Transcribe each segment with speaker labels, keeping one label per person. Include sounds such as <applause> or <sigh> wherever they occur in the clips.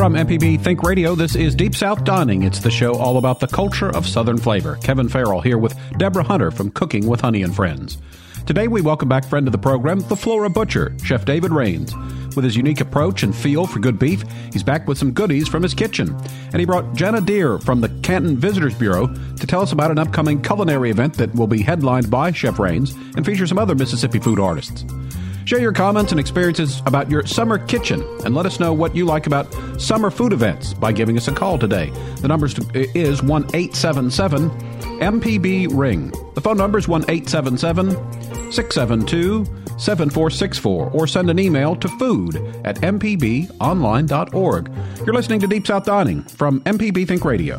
Speaker 1: From MPB Think Radio, this is Deep South Dining. It's the show all about the culture of Southern flavor. Kevin Farrell here with Deborah Hunter from Cooking with Honey and Friends. Today we welcome back friend of the program, the Flora Butcher, Chef David Raines. With his unique approach and feel for good beef, he's back with some goodies from his kitchen. And he brought Jenna Deer from the Canton Visitors Bureau to tell us about an upcoming culinary event that will be headlined by Chef Raines and feature some other Mississippi food artists. Share your comments and experiences about your summer kitchen and let us know what you like about summer food events by giving us a call today. The number is 1 877 MPB Ring. The phone number is 1 877 672 7464 or send an email to food at mpbonline.org. You're listening to Deep South Dining from MPB Think Radio.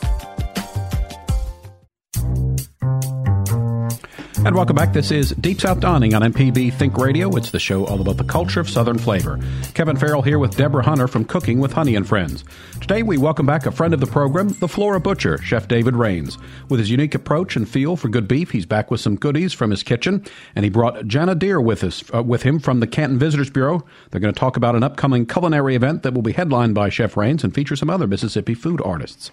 Speaker 1: And welcome back. This is Deep South Dining on MPB Think Radio. It's the show all about the culture of Southern flavor. Kevin Farrell here with Deborah Hunter from Cooking with Honey and Friends. Today we welcome back a friend of the program, the Flora Butcher, Chef David Raines. With his unique approach and feel for good beef, he's back with some goodies from his kitchen, and he brought Jenna Deer with us, uh, with him from the Canton Visitors Bureau. They're going to talk about an upcoming culinary event that will be headlined by Chef Raines and feature some other Mississippi food artists.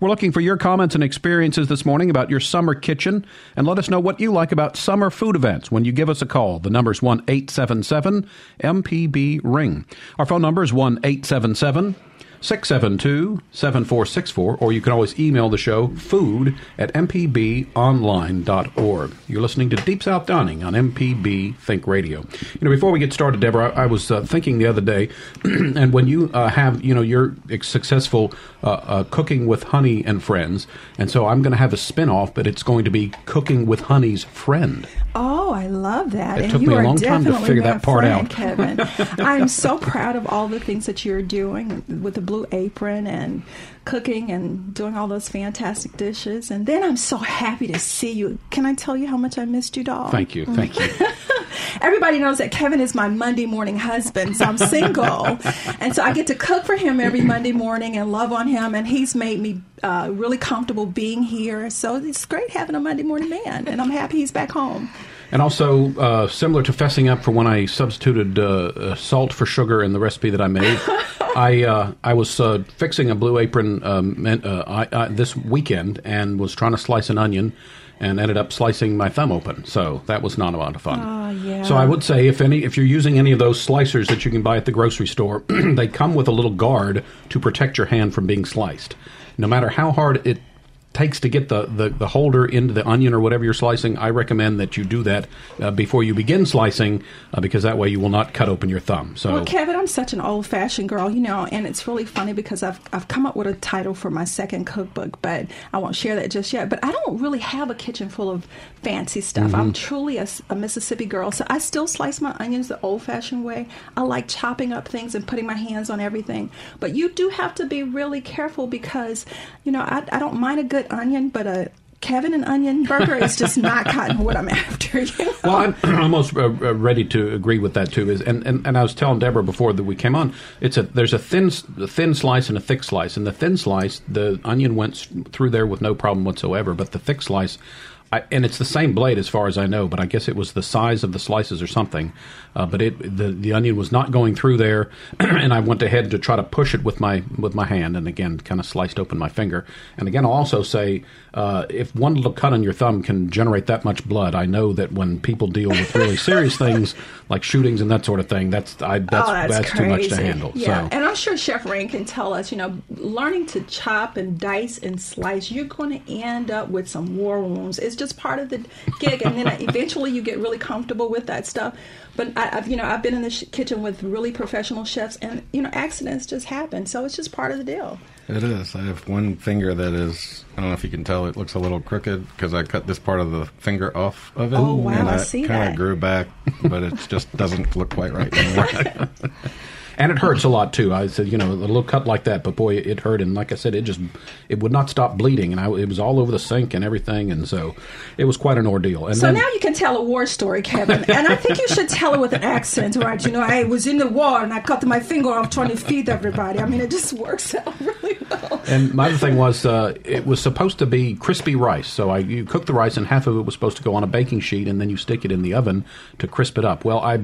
Speaker 1: We're looking for your comments and experiences this morning about your summer kitchen, and let us know what you like about summer food events when you give us a call. The number is 1 877 MPB Ring. Our phone number is 1 877 672 7464, or you can always email the show food at mpbonline.org. You're listening to Deep South Dining on MPB Think Radio. You know, before we get started, Deborah, I, I was uh, thinking the other day, <clears throat> and when you uh, have, you know, you're successful uh, uh, cooking with Honey and Friends, and so I'm going to have a spin off, but it's going to be Cooking with Honey's Friend.
Speaker 2: Oh, I love that.
Speaker 1: It
Speaker 2: and
Speaker 1: took
Speaker 2: you
Speaker 1: me a long time to figure that part
Speaker 2: friend,
Speaker 1: out.
Speaker 2: Kevin. <laughs> I'm so proud of all the things that you're doing with the blue apron and cooking and doing all those fantastic dishes. And then I'm so happy to see you. Can I tell you how much I missed you, doll?
Speaker 1: Thank you. Thank you. <laughs>
Speaker 2: Everybody knows that Kevin is my Monday morning husband, so I'm <laughs> single. and so I get to cook for him every Monday morning and love on him. And he's made me uh, really comfortable being here. So it's great having a Monday morning man. And I'm happy he's back home.
Speaker 1: And also, uh, similar to fessing up for when I substituted uh, uh, salt for sugar in the recipe that I made, <laughs> I uh, I was uh, fixing a blue apron um, uh, I, I, this weekend and was trying to slice an onion and ended up slicing my thumb open. So that was not a lot of fun.
Speaker 2: Oh, yeah.
Speaker 1: So I would say if any if you're using any of those slicers that you can buy at the grocery store, <clears throat> they come with a little guard to protect your hand from being sliced. No matter how hard it takes to get the, the, the holder into the onion or whatever you're slicing, I recommend that you do that uh, before you begin slicing uh, because that way you will not cut open your thumb. So,
Speaker 2: Well, Kevin, I'm such an old fashioned girl, you know, and it's really funny because I've, I've come up with a title for my second cookbook, but I won't share that just yet. But I don't really have a kitchen full of fancy stuff. I'm truly a, a Mississippi girl, so I still slice my onions the old fashioned way. I like chopping up things and putting my hands on everything. But you do have to be really careful because, you know, I, I don't mind a good onion, but a Kevin and onion burger is just not cotton what I'm after. You know?
Speaker 1: Well, <clears throat> I'm almost uh, uh, ready to agree with that too. Is and, and, and I was telling Deborah before that we came on. It's a there's a thin thin slice and a thick slice. And the thin slice, the onion went through there with no problem whatsoever. But the thick slice, I, and it's the same blade as far as I know. But I guess it was the size of the slices or something. Uh, but it the the onion was not going through there, <clears throat> and I went ahead to try to push it with my with my hand, and again kind of sliced open my finger. And again, I'll also say uh, if one little cut on your thumb can generate that much blood, I know that when people deal with really <laughs> serious things like shootings and that sort of thing, that's I, that's,
Speaker 2: oh, that's,
Speaker 1: that's too much to handle.
Speaker 2: Yeah,
Speaker 1: So.
Speaker 2: and I'm sure Chef Rain can tell us. You know, learning to chop and dice and slice, you're going to end up with some war wounds. It's just part of the gig, and then eventually you get really comfortable with that stuff. But I, I've, you know, I've been in the sh- kitchen with really professional chefs, and you know, accidents just happen. So it's just part of the deal.
Speaker 3: It is. I have one finger that is, I don't know if you can tell, it looks a little crooked because I cut this part of the finger off of it.
Speaker 2: Oh, wow,
Speaker 3: And
Speaker 2: I
Speaker 3: it
Speaker 2: see
Speaker 3: kind
Speaker 2: that.
Speaker 3: of grew back, but it just doesn't look quite right anymore. <laughs> <laughs>
Speaker 1: and it hurts a lot too. I said, you know, a little cut like that, but boy, it hurt. And like I said, it just it would not stop bleeding, and I, it was all over the sink and everything, and so it was quite an ordeal. And
Speaker 2: So
Speaker 1: then,
Speaker 2: now you can tell a war story, Kevin, and I think you should tell it with an accent, right? You know, I was in the war and I cut my finger off trying to feed everybody. I mean, it just works out <laughs> really well.
Speaker 1: And my other thing was, uh, it was supposed to be crispy rice. So I you cook the rice, and half of it was supposed to go on a baking sheet, and then you stick it in the oven to crisp it up. Well, I,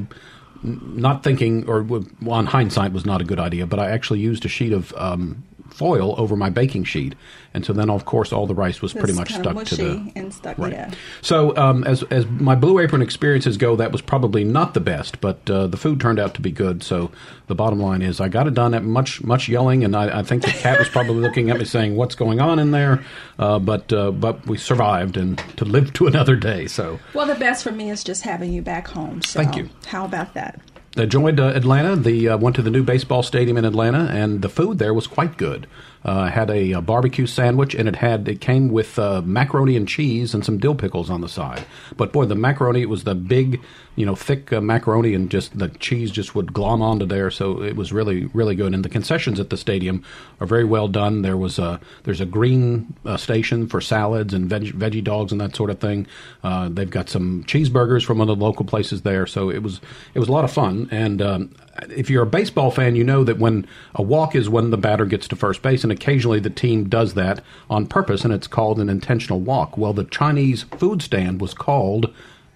Speaker 1: not thinking, or on hindsight, was not a good idea. But I actually used a sheet of um, foil over my baking sheet, and so then of course all the rice was pretty
Speaker 2: It's
Speaker 1: much stuck to the
Speaker 2: and stuck,
Speaker 1: right.
Speaker 2: yeah.
Speaker 1: So um, as as my Blue Apron experiences go, that was probably not the best, but uh, the food turned out to be good. So the bottom line is, I got it done. At much much yelling, and I, I think the cat was probably looking at me saying, "What's going on in there?" Uh, but uh, but we survived and to live to another day. So
Speaker 2: Well, the best for me is just having you back home. So
Speaker 1: Thank you.
Speaker 2: How about that?
Speaker 1: I joined uh, Atlanta. The uh, went to the new baseball stadium in Atlanta, and the food there was quite good. Uh, had a, uh barbecue sandwich, and it had it came with uh, macaroni and cheese and some dill pickles on the side. But boy, the macaroni it was the big, you know, thick uh, macaroni, and just the cheese just would glom onto there. So it was really really good. And the concessions at the stadium are very well done. There was a there's a green uh, station for salads and veg, veggie dogs and that sort of thing. Uh, they've got some cheeseburgers from one of the local places there. So it was it was a lot of fun. And um, if you're a baseball fan, you know that when a walk is when the batter gets to first base, and occasionally the team does that on purpose, and it's called an intentional walk. Well, the Chinese food stand was called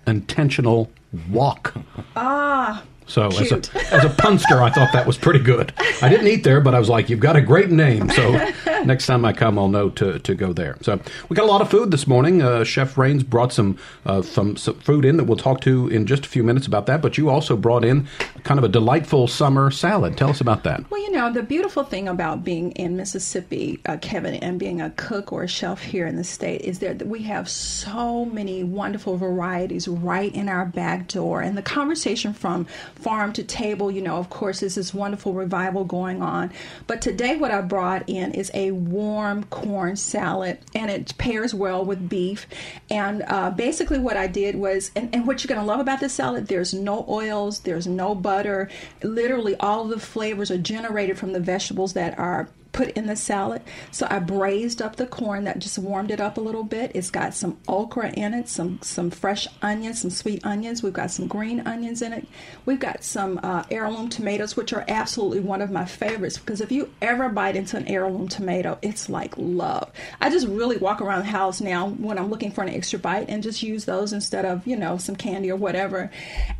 Speaker 1: intentional walk.
Speaker 2: Ah,
Speaker 1: So as a, as a punster, I thought that was pretty good. I didn't eat there, but I was like, "You've got a great name." So <laughs> next time I come, I'll know to, to go there. So we got a lot of food this morning. Uh, Chef Raines brought some, uh, some some food in that we'll talk to in just a few minutes about that. But you also brought in kind of a delightful summer salad. Tell us about that.
Speaker 2: Well, you know, the beautiful thing about being in Mississippi, uh, Kevin, and being a cook or a chef here in the state is that we have so many wonderful varieties right in our back door. And the conversation from farm to table, you know, of course, is this wonderful revival going on. But today, what I brought in is a warm corn salad, and it pairs well with beef. And uh, basically, what I did was, and, and what you're going to love about this salad, there's no oils, there's no butter. Literally, all the flavors are generated from the vegetables that are put in the salad. So I braised up the corn that just warmed it up a little bit. It's got some okra in it, some some fresh onions, some sweet onions. We've got some green onions in it. We've got some uh, heirloom tomatoes, which are absolutely one of my favorites because if you ever bite into an heirloom tomato, it's like love. I just really walk around the house now when I'm looking for an extra bite and just use those instead of you know some candy or whatever.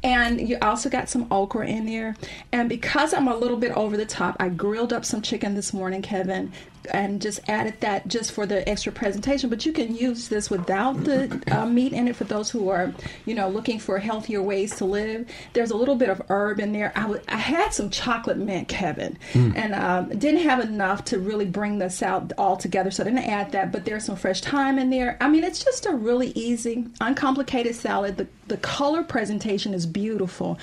Speaker 2: And you also got some okra in there. And because I'm a little bit over the top, I grilled up some chicken this morning, Kevin, and just added that just for the extra presentation. But you can use this without the uh, meat in it for those who are, you know, looking for healthier ways to live. There's a little bit of herb in there. I w- I had some chocolate mint, Kevin, and um, didn't have enough to really bring this out all together, so I didn't add that. But there's some fresh thyme in there. I mean, it's just a really easy, uncomplicated salad. The the color presentation is beautiful.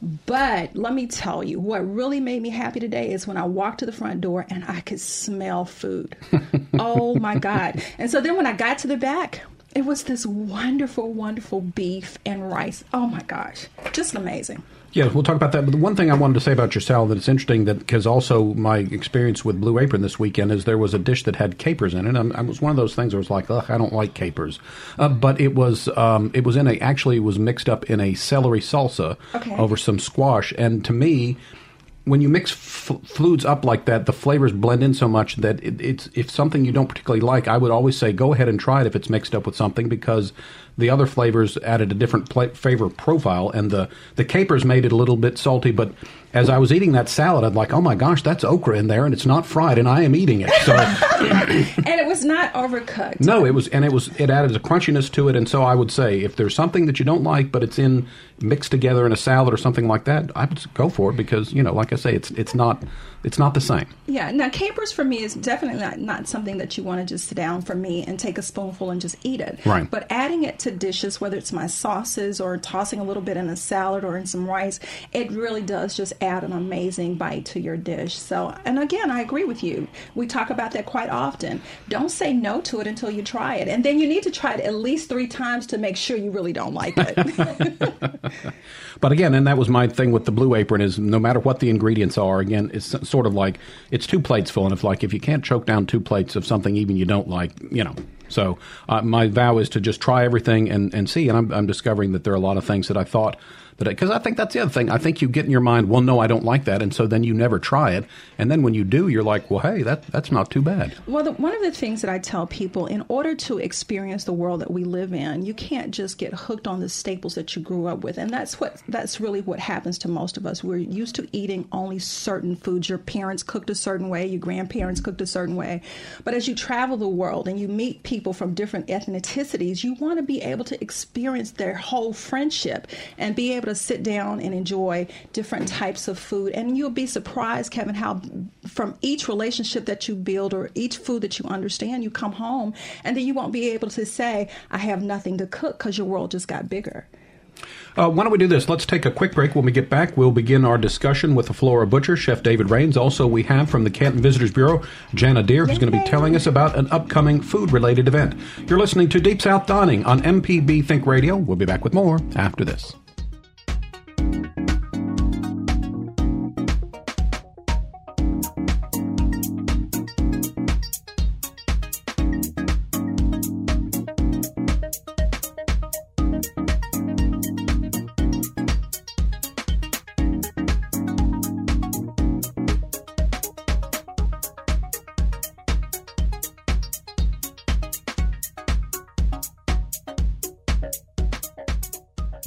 Speaker 2: But let me tell you, what really made me happy today is when I walked to the front door and I could smell food. <laughs> oh my God. And so then when I got to the back, it was this wonderful, wonderful beef and rice. Oh my gosh. Just amazing.
Speaker 1: Yeah, we'll talk about that. But the one thing I wanted to say about your salad that it's interesting that because also my experience with Blue Apron this weekend is there was a dish that had capers in it. And it was one of those things where I was like, ugh, I don't like capers. Uh, but it was um, it was in a actually it was mixed up in a celery salsa
Speaker 2: Okay.
Speaker 1: over some squash. And to me, when you mix f- foods up like that, the flavors blend in so much that it, it's if something you don't particularly like, I would always say go ahead and try it if it's mixed up with something because the other flavors added a different pla flavor profile, and the the capers made it a little bit salty. But as I was eating that salad, I'm like, oh my gosh, that's okra in there, and it's not fried, and I am eating it. So <laughs>
Speaker 2: And it was not overcooked.
Speaker 1: no, it was, and it was it added a crunchiness to it. And so I would say if there's something that you don't like, but it's in mixed together in a salad or something like that, I would go for it because you know, like I say, it's it's not it's not the same.
Speaker 2: Yeah, now capers for me is definitely not, not something that you want to just sit down for me and take a spoonful and just eat it.
Speaker 1: Right.
Speaker 2: But adding it to dishes, whether it's my sauces or tossing a little bit in a salad or in some rice, it really does just add an amazing bite to your dish. So, and again, I agree with you. We talk about that quite often. Don't say no to it until you try it. And then you need to try it at least three times to make sure you really don't like it. <laughs> <laughs> <laughs>
Speaker 1: but again, and that was my thing with the blue apron is no matter what the ingredients are, again, it's sort of like it's two plates full. And if like if you can't choke down two plates of something even you don't like, you know, so uh, my vow is to just try everything and, and see. And I'm, I'm discovering that there are a lot of things that I thought because uh, I think that's the other thing. I think you get in your mind, well, no, I don't like that, and so then you never try it, and then when you do, you're like, well, hey, that that's not too bad.
Speaker 2: Well, the, one of the things that I tell people, in order to experience the world that we live in, you can't just get hooked on the staples that you grew up with, and that's what that's really what happens to most of us. We're used to eating only certain foods. Your parents cooked a certain way, your grandparents cooked a certain way, but as you travel the world and you meet people from different ethnicities, you want to be able to experience their whole friendship and be able to sit down and enjoy different types of food. And you'll be surprised, Kevin, how from each relationship that you build or each food that you understand, you come home and then you won't be able to say, I have nothing to cook because your world just got bigger.
Speaker 1: Uh, why don't we do this? Let's take a quick break. When we get back, we'll begin our discussion with the Flora Butcher, Chef David Raines. Also, we have from the Canton Visitors Bureau, Jana Deer, who's going to be telling us about an upcoming food related event. You're listening to Deep South Dining on MPB Think Radio. We'll be back with more after this.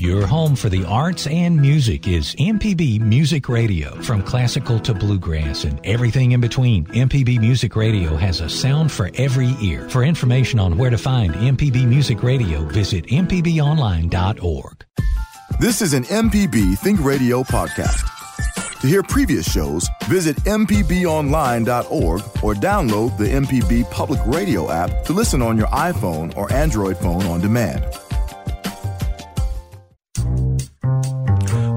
Speaker 4: Your home for the arts and music is MPB Music Radio. From classical to bluegrass and everything in between, MPB Music Radio has a sound for every ear. For information on where to find MPB Music Radio, visit MPBOnline.org.
Speaker 5: This is an MPB Think Radio podcast. To hear previous shows, visit MPBOnline.org or download the MPB Public Radio app to listen on your iPhone or Android phone on demand.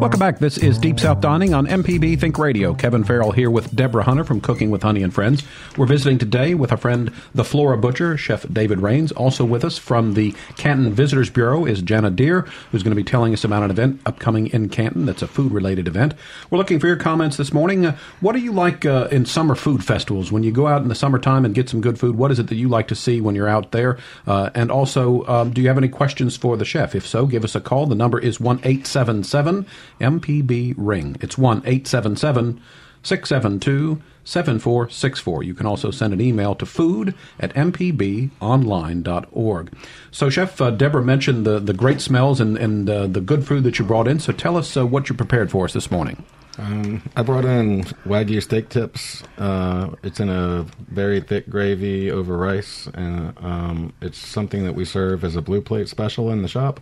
Speaker 1: Welcome back. This is Deep South Dining on MPB Think Radio. Kevin Farrell here with Deborah Hunter from Cooking with Honey and Friends. We're visiting today with a friend, the Flora Butcher, Chef David Raines. Also with us from the Canton Visitors Bureau is Jana Deer, who's going to be telling us about an event upcoming in Canton that's a food-related event. We're looking for your comments this morning. Uh, what do you like uh, in summer food festivals? When you go out in the summertime and get some good food, what is it that you like to see when you're out there? Uh, and also, um, do you have any questions for the chef? If so, give us a call. The number is one eight seven seven MPB Ring. It's 1 877 672 7464. You can also send an email to food at mpbonline.org. So, Chef uh, Deborah mentioned the, the great smells and, and uh, the good food that you brought in. So, tell us uh, what you prepared for us this morning.
Speaker 3: Um, I brought in Wagyu steak tips. Uh, it's in a very thick gravy over rice, and um, it's something that we serve as a blue plate special in the shop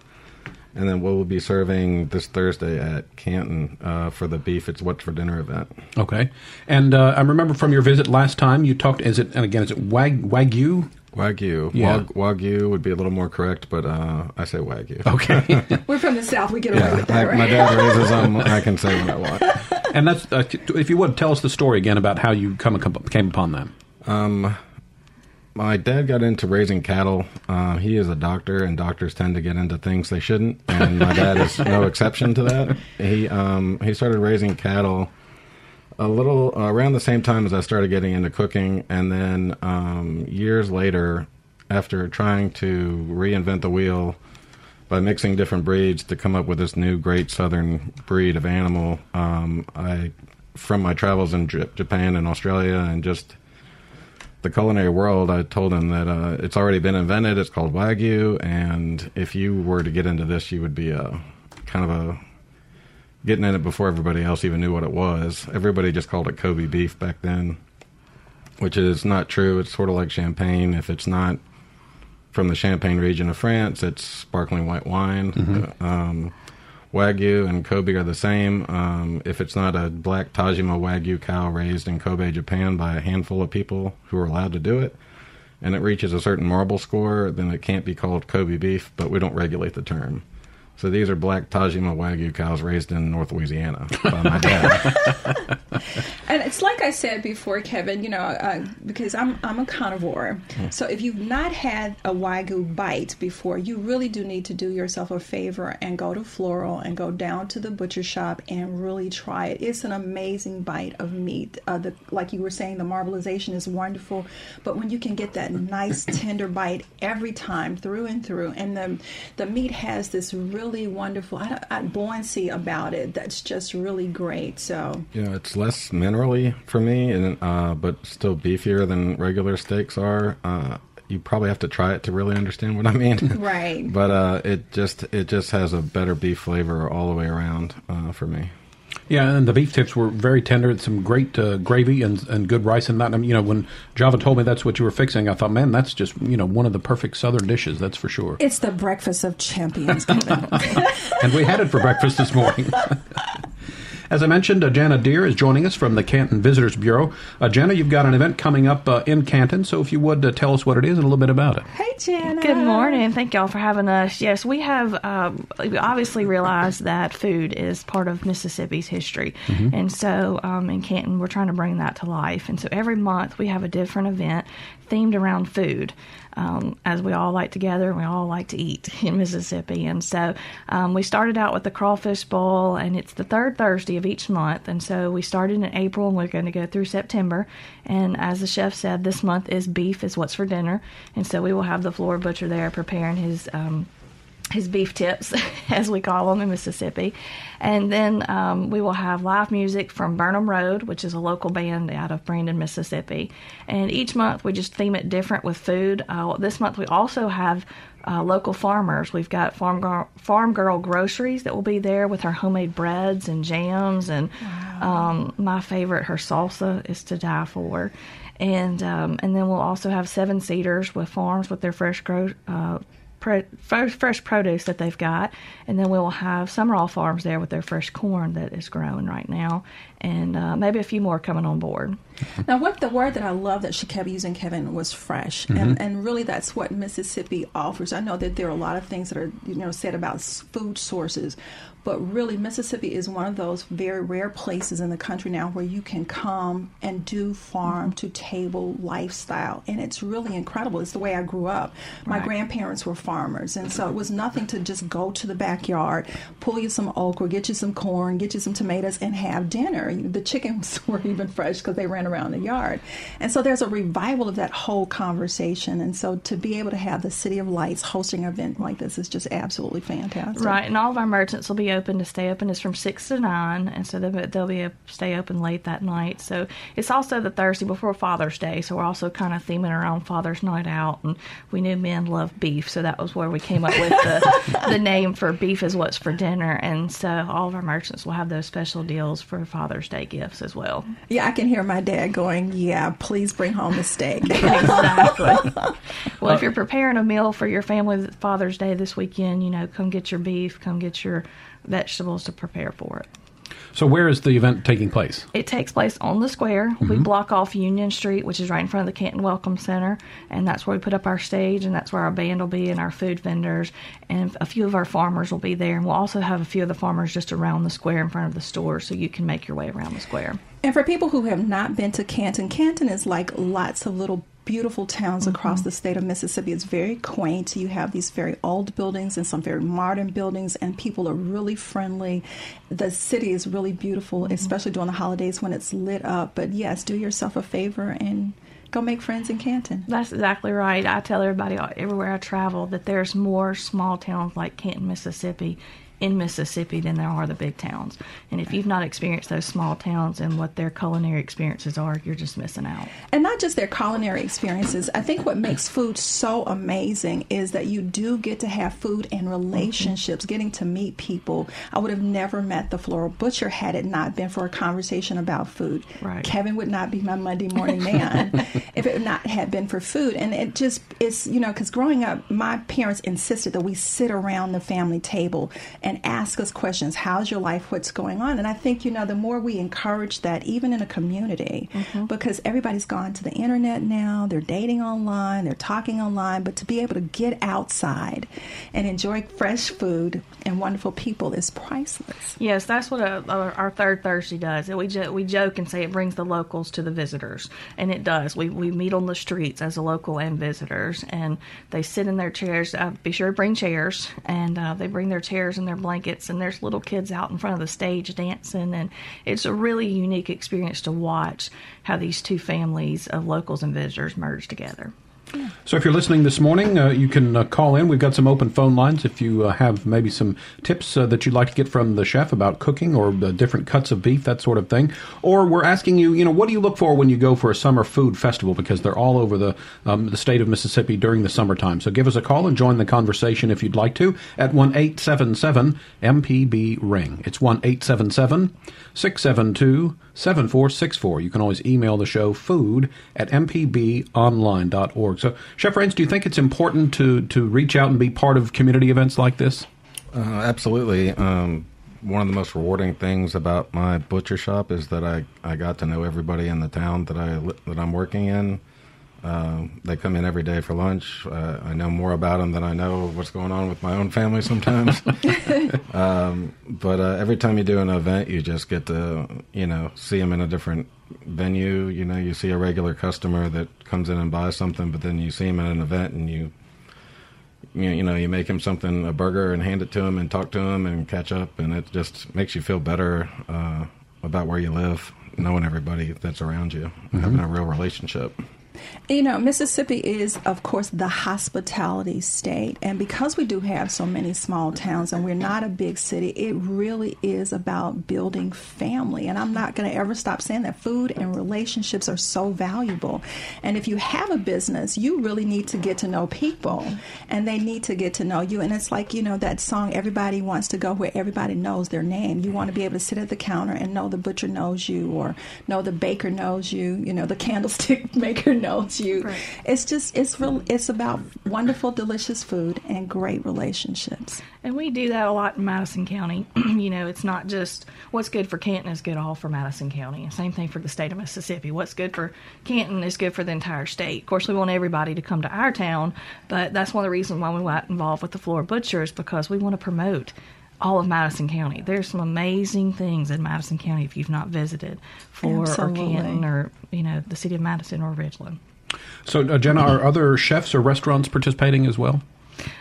Speaker 3: and then we'll be serving this Thursday at Canton uh, for the beef. It's what's for dinner event.
Speaker 1: Okay, and uh, I remember from your visit last time you talked. Is it and again is it wag, wagyu?
Speaker 3: Wagyu.
Speaker 1: Yeah.
Speaker 3: Wag, wagyu would be a little more correct, but uh, I say wagyu.
Speaker 1: Okay. <laughs>
Speaker 2: We're from the south. We get away
Speaker 3: yeah,
Speaker 2: with that,
Speaker 3: I,
Speaker 2: right?
Speaker 3: my dad <laughs> raises them. I can say what I want.
Speaker 1: and that's uh, if you would tell us the story again about how you come came upon them.
Speaker 3: Um, my dad got into raising cattle. Uh, he is a doctor, and doctors tend to get into things they shouldn't. And my dad is no exception to that. He um, he started raising cattle a little uh, around the same time as I started getting into cooking, and then um, years later, after trying to reinvent the wheel by mixing different breeds to come up with this new great southern breed of animal, um, I from my travels in J- Japan and Australia and just the culinary world, I told him that uh, it's already been invented. It's called Wagyu, and if you were to get into this, you would be a kind of a getting in it before everybody else even knew what it was. Everybody just called it Kobe beef back then, which is not true. It's sort of like champagne. If it's not from the Champagne region of France, it's sparkling white wine. Mm-hmm. Um, Wagyu and Kobe are the same. Um, if it's not a black Tajima Wagyu cow raised in Kobe, Japan by a handful of people who are allowed to do it, and it reaches a certain marble score, then it can't be called Kobe beef, but we don't regulate the term. So these are black Tajima Wagyu cows raised in North Louisiana by my dad. <laughs>
Speaker 2: and it's like I said before, Kevin. You know, uh, because I'm I'm a carnivore. Mm. So if you've not had a Wagyu bite before, you really do need to do yourself a favor and go to Flora and go down to the butcher shop and really try it. It's an amazing bite of meat. Uh, the like you were saying, the marbleization is wonderful, but when you can get that nice tender bite every time through and through, and the the meat has this really really wonderful I, I, buoyancy about it that's just really great. So
Speaker 3: yeah, it's less minerally for me, and uh, but still beefier than regular steaks are. Uh, you probably have to try it to really understand what I mean. <laughs>
Speaker 2: Right.
Speaker 3: but uh, it just it just has a better beef flavor all the way around uh, for me.
Speaker 1: Yeah, and the beef tips were very tender. It's some great uh, gravy and and good rice in that. I mean, you know, when Java told me that's what you were fixing, I thought, man, that's just you know one of the perfect Southern dishes. That's for sure.
Speaker 2: It's the breakfast of champions. <laughs>
Speaker 1: and we had it for breakfast this morning. <laughs> As I mentioned, uh, Jana Deer is joining us from the Canton Visitors Bureau. Uh, Jana, you've got an event coming up uh, in Canton, so if you would uh, tell us what it is and a little bit about it.
Speaker 2: Hey, Jana.
Speaker 6: Good morning. Thank y'all for having us. Yes, we have um, we obviously realized that food is part of Mississippi's history, mm-hmm. and so um, in Canton we're trying to bring that to life. And so every month we have a different event themed around food um, as we all like to gather, and we all like to eat <laughs> in Mississippi. And so um, we started out with the crawfish bowl, and it's the third Thursday of each month. And so we started in April, and we're going to go through September. And as the chef said, this month is beef is what's for dinner, and so we will have the Flora butcher there preparing his. Um, his beef tips, <laughs> as we call them in Mississippi. And then um, we will have live music from Burnham Road, which is a local band out of Brandon, Mississippi. And each month we just theme it different with food. Uh, this month we also have uh, local farmers. We've got Farm Girl, Farm Girl Groceries that will be there with her homemade breads and jams. And wow. um, my favorite, her salsa, is to die for. And um, and then we'll also have seven seaters with farms with their fresh grow, uh, pro, fresh, fresh produce that they've got, and then we will have Summerall Farms there with their fresh corn that is growing right now, and uh, maybe a few more coming on board. <laughs>
Speaker 2: Now, what the word that I love that she kept using, Kevin, was fresh, mm-hmm. and and really that's what Mississippi offers. I know that there are a lot of things that are you know said about food sources, but really, Mississippi is one of those very rare places in the country now where you can come and do farm to table lifestyle. And it's really incredible. It's the way I grew up. My right. grandparents were farmers. And so it was nothing to just go to the backyard, pull you some okra, get you some corn, get you some tomatoes, and have dinner. The chickens <laughs> were even fresh because they ran around the yard. And so there's a revival of that whole conversation. And so to be able to have the City of Lights hosting an event like this is just absolutely fantastic.
Speaker 6: Right. And all of our merchants will be open to stay open is from six to nine, and so they'll, they'll be a, stay open late that night. So it's also the Thursday before Father's Day, so we're also kind of theming around Father's Night Out, and we knew men love beef, so that was where we came up with the, <laughs> the name for beef is what's for dinner, and so all of our merchants will have those special deals for Father's Day gifts as well.
Speaker 2: Yeah, I can hear my dad going, "Yeah, please bring home the steak." <laughs>
Speaker 6: exactly. <laughs> well, if you're preparing a meal for your family Father's Day this weekend, you know, come get your beef, come get your vegetables to prepare for it.
Speaker 1: So, where is the event taking place?
Speaker 6: It takes place on the square. Mm-hmm. We block off Union Street, which is right in front of the Canton Welcome Center, and that's where we put up our stage, and that's where our band will be, and our food vendors, and a few of our farmers will be there. And we'll also have a few of the farmers just around the square in front of the store, so you can make your way around the square.
Speaker 2: And for people who have not been to Canton, Canton is like lots of little beautiful towns mm-hmm. across the state of Mississippi. It's very quaint. You have these very old buildings and some very modern buildings, and people are really friendly. The city is really beautiful, mm-hmm. especially during the holidays when it's lit up. But yes, do yourself a favor and go make friends in Canton.
Speaker 6: That's exactly right. I tell everybody everywhere I travel that there's more small towns like Canton, Mississippi in Mississippi than there are the big towns. And if you've not experienced those small towns and what their culinary experiences are, you're just missing out.
Speaker 2: And not just their culinary experiences. I think what makes food so amazing is that you do get to have food and relationships, getting to meet people. I would have never met the Flora butcher had it not been for a conversation about food.
Speaker 6: Right.
Speaker 2: Kevin would not be my Monday morning man <laughs> if it not had been for food. And it just is, you know, because growing up, my parents insisted that we sit around the family table and and ask us questions. How's your life? What's going on? And I think, you know, the more we encourage that, even in a community, mm-hmm. because everybody's gone to the internet now, they're dating online, they're talking online, but to be able to get outside and enjoy fresh food and wonderful people is priceless.
Speaker 6: Yes, that's what a, a, our third Thursday does. And we, jo- we joke and say it brings the locals to the visitors, and it does. We, we meet on the streets as a local and visitors, and they sit in their chairs. Uh, be sure to bring chairs, and uh, they bring their chairs and their blankets, and there's little kids out in front of the stage dancing, and it's a really unique experience to watch how these two families of locals and visitors merge together.
Speaker 1: So if you're listening this morning, uh, you can uh, call in. We've got some open phone lines if you uh, have maybe some tips uh, that you'd like to get from the chef about cooking or different cuts of beef, that sort of thing. Or we're asking you, you know, what do you look for when you go for a summer food festival? Because they're all over the um, the state of Mississippi during the summertime. So give us a call and join the conversation if you'd like to at one eight seven seven MPB ring. It's one eight seven seven 672 7464. You can always email the show food at mpbonline.org. So, Chef Raines, do you think it's important to, to reach out and be part of community events like this?
Speaker 3: Uh, absolutely. Um, one of the most rewarding things about my butcher shop is that I, I got to know everybody in the town that I that I'm working in. Uh, they come in every day for lunch. Uh, I know more about them than I know what's going on with my own family sometimes. <laughs> um, but uh, every time you do an event, you just get to, you know, see them in a different venue. You know, you see a regular customer that comes in and buys something, but then you see him at an event and you, you know, you make him something, a burger, and hand it to him and talk to him and catch up, and it just makes you feel better uh, about where you live, knowing everybody that's around you, mm-hmm. having a real relationship.
Speaker 2: You know, Mississippi is, of course, the hospitality state. And because we do have so many small towns and we're not a big city, it really is about building family. And I'm not going to ever stop saying that food and relationships are so valuable. And if you have a business, you really need to get to know people and they need to get to know you. And it's like, you know, that song, Everybody Wants to Go Where Everybody Knows Their Name. You want to be able to sit at the counter and know the butcher knows you or know the baker knows you, you know, the <laughs> candlestick maker knows you. Right. It's just it's real. It's about wonderful, delicious food and great relationships.
Speaker 6: And we do that a lot in Madison County. <clears throat> you know, it's not just what's good for Canton is good all for Madison County. Same thing for the state of Mississippi. What's good for Canton is good for the entire state. Of course, we want everybody to come to our town, but that's one of the reasons why we got involved with the Flora Butchers because we want to promote all of Madison County. There's some amazing things in Madison County if you've not visited for Absolutely. or Canton or you know the city of Madison or Ridgeland.
Speaker 1: So, uh, Jenna, are other chefs or restaurants participating as well?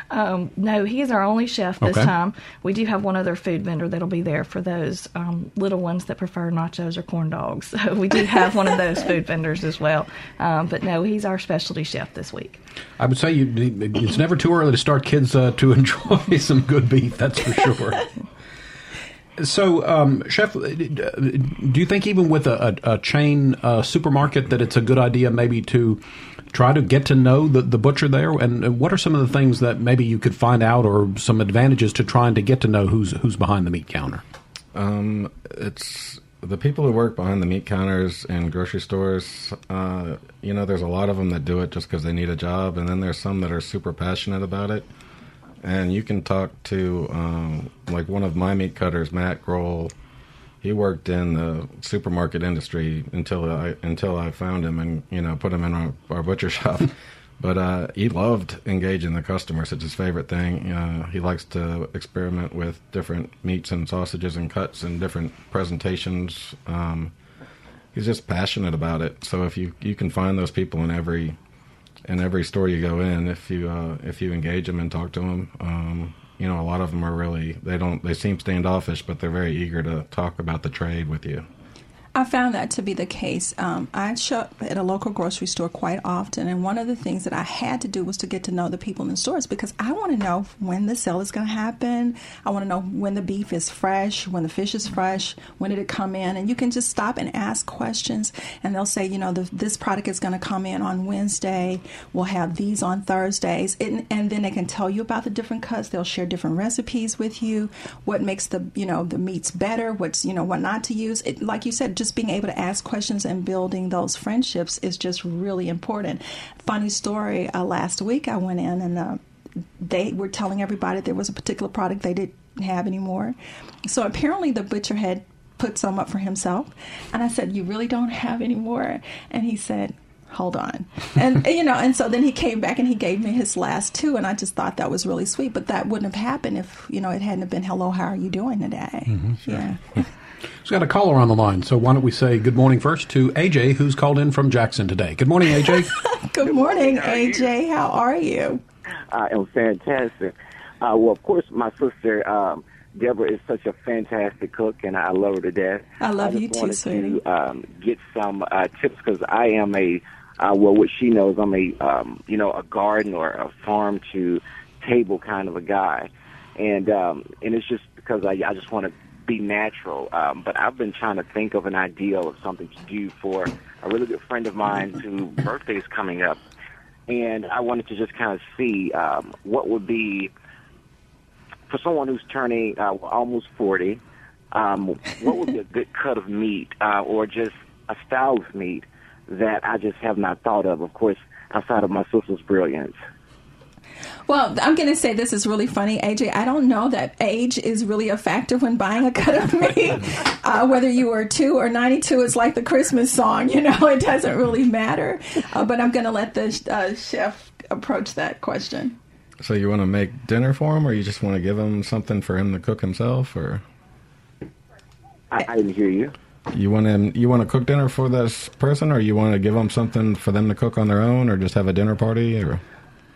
Speaker 6: Um, no, he is our only chef this okay. time. We do have one other food vendor that'll be there for those um, little ones that prefer nachos or corn dogs. <laughs> So we do have one of those <laughs> food vendors as well. Um, but no, he's our specialty chef this week.
Speaker 1: I would say you, it's never too early to start kids uh, to <laughs> enjoy some good beef. That's for sure. So, um, Chef, uh, do you think even with a, a, a chain uh, supermarket that it's a good idea maybe to try to get to know the, the butcher there? And what are some of the things that maybe you could find out or some advantages to trying to get to know who's who's behind the meat counter?
Speaker 3: Um, it's the people who work behind the meat counters in grocery stores. Uh, you know, there's a lot of them that do it just because they need a job, and then there's some that are super passionate about it. And you can talk to um, like one of my meat cutters, Matt Grohl he worked in the supermarket industry until I until I found him and you know put him in our, our butcher <laughs> shop. but uh, he loved engaging the customers. It's his favorite thing. Uh, he likes to experiment with different meats and sausages and cuts and different presentations. Um, he's just passionate about it. So if you you can find those people in every in every store you go in, if you uh, if you engage them and talk to them, um, you know, a lot of them are really they don't they seem standoffish, but they're very eager to talk about the trade with you.
Speaker 2: I found that to be the case. Um, I shop at a local grocery store quite often, and one of the things that I had to do was to get to know the people in the stores because I want to know when the sale is going to happen. I want to know when the beef is fresh, when the fish is fresh, when did it come in, and you can just stop and ask questions, and they'll say, you know, the, this product is going to come in on Wednesday. We'll have these on Thursdays, and, and then they can tell you about the different cuts. They'll share different recipes with you, what makes the you know the meats better, what's you know what not to use. It, like you said just being able to ask questions and building those friendships is just really important. Funny story, uh, last week I went in and uh, they were telling everybody there was a particular product they didn't have anymore. So apparently the butcher had put some up for himself. And I said, You really don't have any more? And he said, hold on and <laughs> you know and so then he came back and he gave me his last two and i just thought that was really sweet but that wouldn't have happened if you know it hadn't been hello how are you doing today mm-hmm, sure. yeah
Speaker 1: We've got a caller on the line, so why don't we say good morning first to AJ, who's called in from Jackson today. Good morning, AJ. <laughs>
Speaker 2: good morning, AJ. How are you?
Speaker 7: I am fantastic. Uh, well, of course, my sister um, Deborah is such a fantastic cook, and I love her to death.
Speaker 2: I love I you too, sweetie.
Speaker 7: To, um, get some uh, tips because I am a uh, well, what she knows, I'm a um, you know a garden or a farm to table kind of a guy, and um, and it's just because I I just want to be natural. Um, but I've been trying to think of an ideal of something to do for a really good friend of mine whose birthday is coming up, and I wanted to just kind of see um, what would be for someone who's turning uh, almost 40, um, what would be a good cut of meat uh, or just a style of meat that I just have not thought of, of course, outside of my sister's brilliance?
Speaker 2: Well, I'm going to say this is really funny, AJ. I don't know that age is really a factor when buying a cut of meat. <laughs> Uh, whether you are two or 92, it's like the Christmas song. You know, <laughs> it doesn't really matter. Uh, but I'm going to let the uh, chef approach that question.
Speaker 3: So you want to make dinner for him, or you just want to give him something for him to cook himself, or?
Speaker 7: I, I didn't hear you.
Speaker 3: You want him? You want to cook dinner for this person, or you want to give them something for them to cook on their own, or just have a dinner party, or?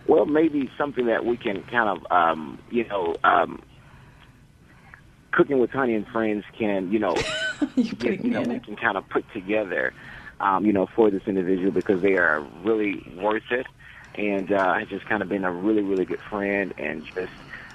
Speaker 7: Well, maybe something that we can kind of, um, you know, um, cooking with Honey and Friends can, you know, <laughs>
Speaker 2: you,
Speaker 7: get, you know, we can kind of put together, um, you know, for this individual because they are really worth it and uh, has just kind of been a really, really good friend, and just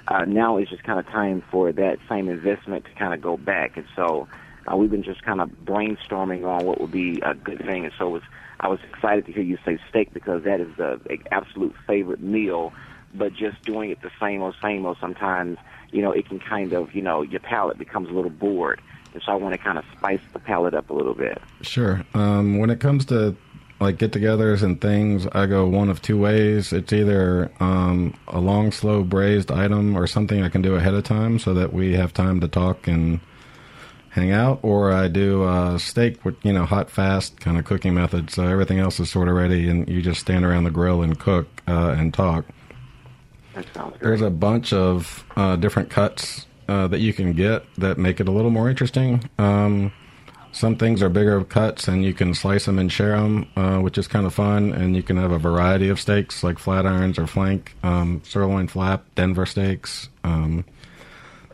Speaker 7: uh, now it's just kind of time for that same investment to kind of go back. And so uh, we've been just kind of brainstorming on what would be a good thing. And so it was, I was excited to hear you say steak because that is the absolute favorite meal. But just doing it the same old, same old, sometimes you know it can kind of you know your palate becomes a little bored. And so I want to kind of spice the palate up a little bit.
Speaker 3: Sure. Um, when it comes to like get-togethers and things, I go one of two ways. It's either um, a long, slow braised item or something I can do ahead of time so that we have time to talk and hang out, or I do a steak with you know hot, fast kind of cooking method. So everything else is sort of ready, and you just stand around the grill and cook uh, and talk. There's a bunch of uh, different cuts uh, that you can get that make it a little more interesting. Um, some things are bigger cuts and you can slice them and share them, uh, which is kind of fun. And you can have a variety of steaks like flat irons or flank, um, sirloin flap, Denver steaks. Um,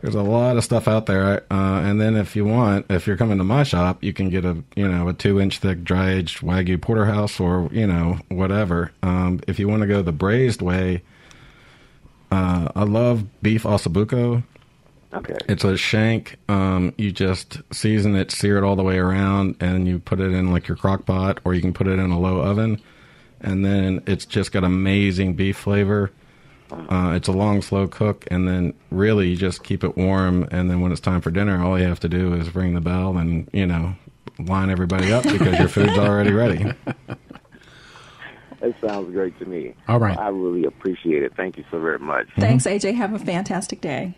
Speaker 3: there's a lot of stuff out there. Uh, and then if you want, if you're coming to my shop, you can get a, you know, a two inch thick dry aged Wagyu porterhouse or, you know, whatever. Um, if you want to go the braised way, uh, I love beef ossobuco.
Speaker 7: Okay.
Speaker 3: It's a shank. Um, you just season it, sear it all the way around, and you put it in like your crock pot, or you can put it in a low oven. And then it's just got amazing beef flavor. Uh, it's a long, slow cook, and then really you just keep it warm. And then when it's time for dinner, all you have to do is ring the bell and, you know, line everybody up because your food's <laughs> already ready.
Speaker 7: That sounds great to me.
Speaker 1: All right.
Speaker 7: I really appreciate it. Thank you so very much.
Speaker 2: Thanks, AJ. Have a fantastic day.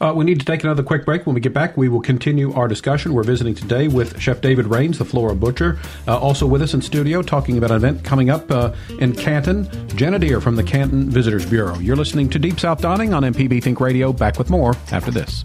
Speaker 1: Uh, we need to take another quick break. When we get back, we will continue our discussion. We're visiting today with Chef David Raines, the Flora Butcher. Uh, also with us in studio, talking about an event coming up uh, in Canton. Jenna Deer from the Canton Visitors Bureau. You're listening to Deep South Dining on MPB Think Radio. Back with more after this.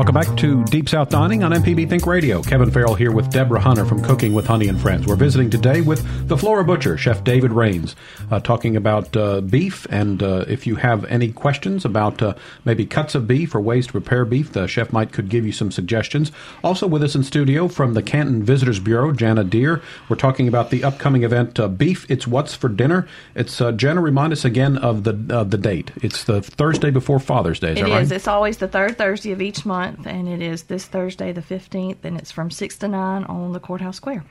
Speaker 1: Welcome back to Deep South Dining on MPB Think Radio. Kevin Farrell here with Deborah Hunter from Cooking with Honey and Friends. We're visiting today with the Flora Butcher, Chef David Raines, uh, talking about uh, beef. And uh, if you have any questions about uh, maybe cuts of beef or ways to prepare beef, the chef might could give you some suggestions. Also with us in studio from the Canton Visitors Bureau, Jana Deer. We're talking about the upcoming event, uh, Beef. It's What's for Dinner. It's uh, Jana. Remind us again of the the date. It's the Thursday before Father's Day. Is
Speaker 6: It
Speaker 1: that right?
Speaker 6: It's always the third Thursday of each month, and it is this Thursday, the 15th, and it's from 6 to 9 on the Courthouse Square.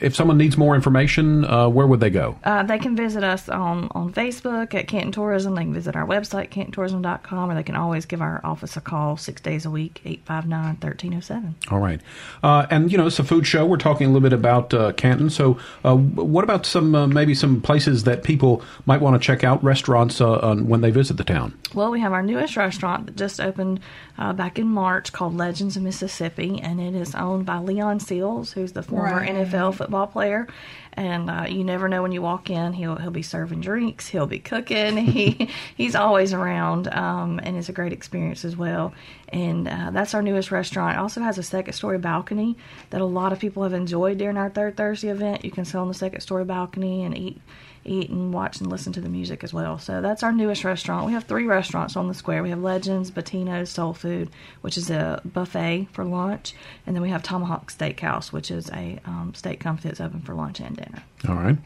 Speaker 1: If someone needs more information, uh, where would they go?
Speaker 6: Uh, they can visit us on, on Facebook at Canton Tourism. They can visit our website, cantontourism.com, or they can always give our office a call six days a week, 859 1307.
Speaker 1: All right. Uh, and, you know, it's a food show. We're talking a little bit about uh, Canton. So, uh, what about some uh, maybe some places that people might want to check out, restaurants, uh, on, when they visit the town?
Speaker 6: Well, we have our newest restaurant that just opened uh, back in March called Legends of Mississippi, and it is owned by Leon Seals, who's the former
Speaker 2: Right.
Speaker 6: NFL football player. And uh, you never know when you walk in, he'll he'll be serving drinks, he'll be cooking. <laughs> He he's always around, um, and it's a great experience as well. And uh, that's our newest restaurant. It also has a second story balcony that a lot of people have enjoyed during our third Thursday event. You can sit on the second story balcony and eat eat and watch and listen to the music as well. So that's our newest restaurant. We have three restaurants on the square. We have Legends, Bettino's Soul Food, which is a buffet for lunch, and then we have Tomahawk Steakhouse, which is a um, steak company that's open for lunch and dinner.
Speaker 1: All right.